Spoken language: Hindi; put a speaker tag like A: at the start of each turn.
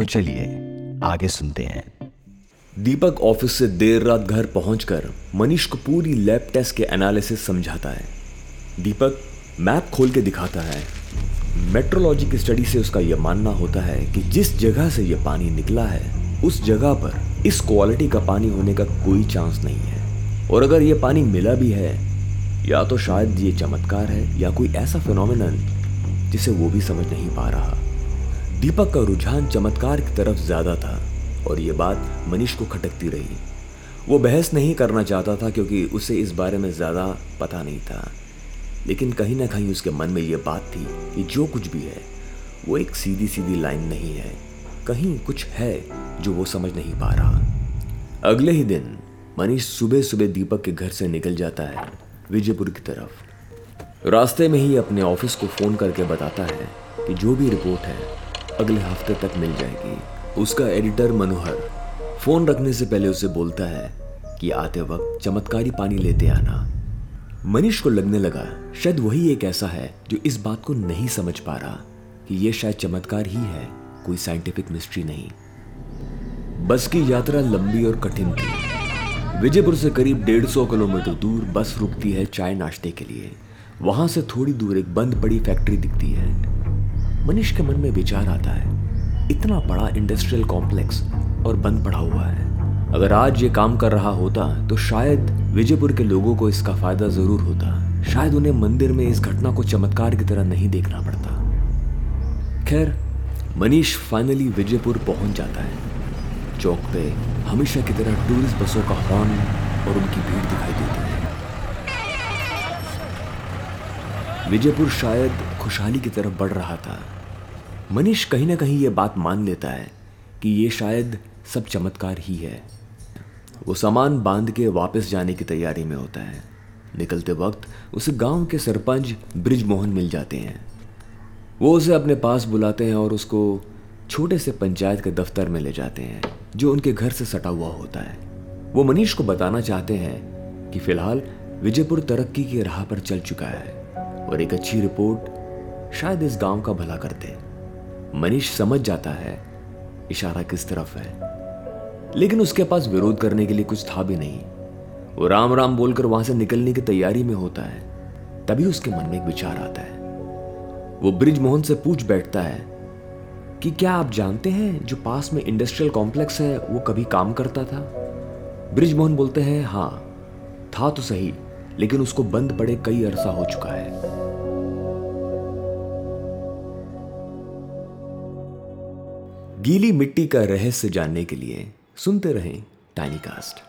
A: चलिए, आगे सुनते हैं।
B: दीपक ऑफ़िस से देर रात घर पहुंचकर मनीष को पूरी लैब टेस्ट के एनालिसिस समझाता है। दीपक मैप खोल के दिखाता है। मेट्रोलॉजी की स्टडी से उसका यह मानना होता है कि जिस जगह से यह पानी निकला है, उस जगह पर इस क्वालिटी का पानी होने का कोई चांस नहीं है। और अगर यह पानी मिला भी है, या तो शायद ये चमत्कार है या कोई ऐसा फिनोमिनन जिसे वो भी समझ नहीं पा रहा। दीपक का रुझान चमत्कार की तरफ़ ज़्यादा था और ये बात मनीष को खटकती रही। वो बहस नहीं करना चाहता था क्योंकि उसे इस बारे में ज़्यादा पता नहीं था। लेकिन कहीं ना कहीं उसके मन में ये बात थी कि जो कुछ भी है, वो एक सीधी सीधी लाइन नहीं है। कहीं कुछ है जो वो समझ नहीं पा रहा। अगले ही दिन मनीष सुबह सुबह दीपक के घर से निकल जाता है विजयपुर की तरफ़। रास्ते में ही अपने ऑफ़िस को फ़ोन करके बताता है कि जो भी रिपोर्ट है अगले हफ़्ते तक मिल जाएगी। उसका एडिटर मनोहर फ़ोन रखने से पहले उसे बोलता है कि आते वक्त चमत्कारी पानी लेते आना। मनीष को लगने लगा, शायद वही एक ऐसा है जो इस बात को नहीं समझ पा रहा कि यह शायद चमत्कार ही है, कोई साइंटिफिक मिस्ट्री नहीं। बस की यात्रा लंबी और कठिन थी। विजयपुर से करीब डेढ़ सौ किलोमीटर दूर बस रुकती है चाय नाश्ते के लिए। वहाँ से थोड़ी दूर एक बंद पड़ी फैक्ट्री दिखती है। मनीष के मन में विचार आता है, इतना बड़ा इंडस्ट्रियल कॉम्प्लेक्स और बंद पड़ा हुआ है। अगर आज ये काम कर रहा होता तो शायद विजयपुर के लोगों को इसका फ़ायदा ज़रूर होता। शायद उन्हें मंदिर में इस घटना को चमत्कार की तरह नहीं देखना पड़ता। खैर, मनीष फाइनली विजयपुर पहुँच जाता है। चौक पे हमेशा की तरह टूरिस्ट बसों का हॉर्न और उनकी भीड़ दिखाई देती है। विजयपुर शायद खुशहाली की तरफ़ बढ़ रहा था। मनीष कहीं ना कहीं ये बात मान लेता है कि ये शायद सब चमत्कार ही है। वो सामान बाँध के वापस जाने की तैयारी में होता है। निकलते वक्त उसे गाँव के सरपंच ब्रिज मोहन मिल जाते हैं। वो उसे अपने पास बुलाते हैं और उसको छोटे से पंचायत के दफ्तर में ले जाते हैं, जो उनके घर से सटा हुआ होता है। वो मनीष को बताना चाहते हैं कि फ़िलहाल विजयपुर तरक्की की राह पर चल चुका है और एक अच्छी रिपोर्ट शायद इस गाँव का भला करते मनीष समझ जाता है, इशारा किस तरफ़ है। लेकिन उसके पास विरोध करने के लिए कुछ था भी नहीं। वो राम राम बोलकर वहाँ से निकलने की तैयारी में होता है, तभी उसके मन में एक विचार आता है। वो ब्रिज मोहन से पूछ बैठता है कि क्या आप जानते हैं जो पास में इंडस्ट्रियल कॉम्प्लेक्स है, वो कभी काम करता था? ब्रिज मोहन बोलते हैं हाँ था तो सही, लेकिन उसको बंद पड़े कई अरसा हो चुका है। गीली मिट्टी का रहस्य जानने के लिए सुनते रहें टाइनी कास्ट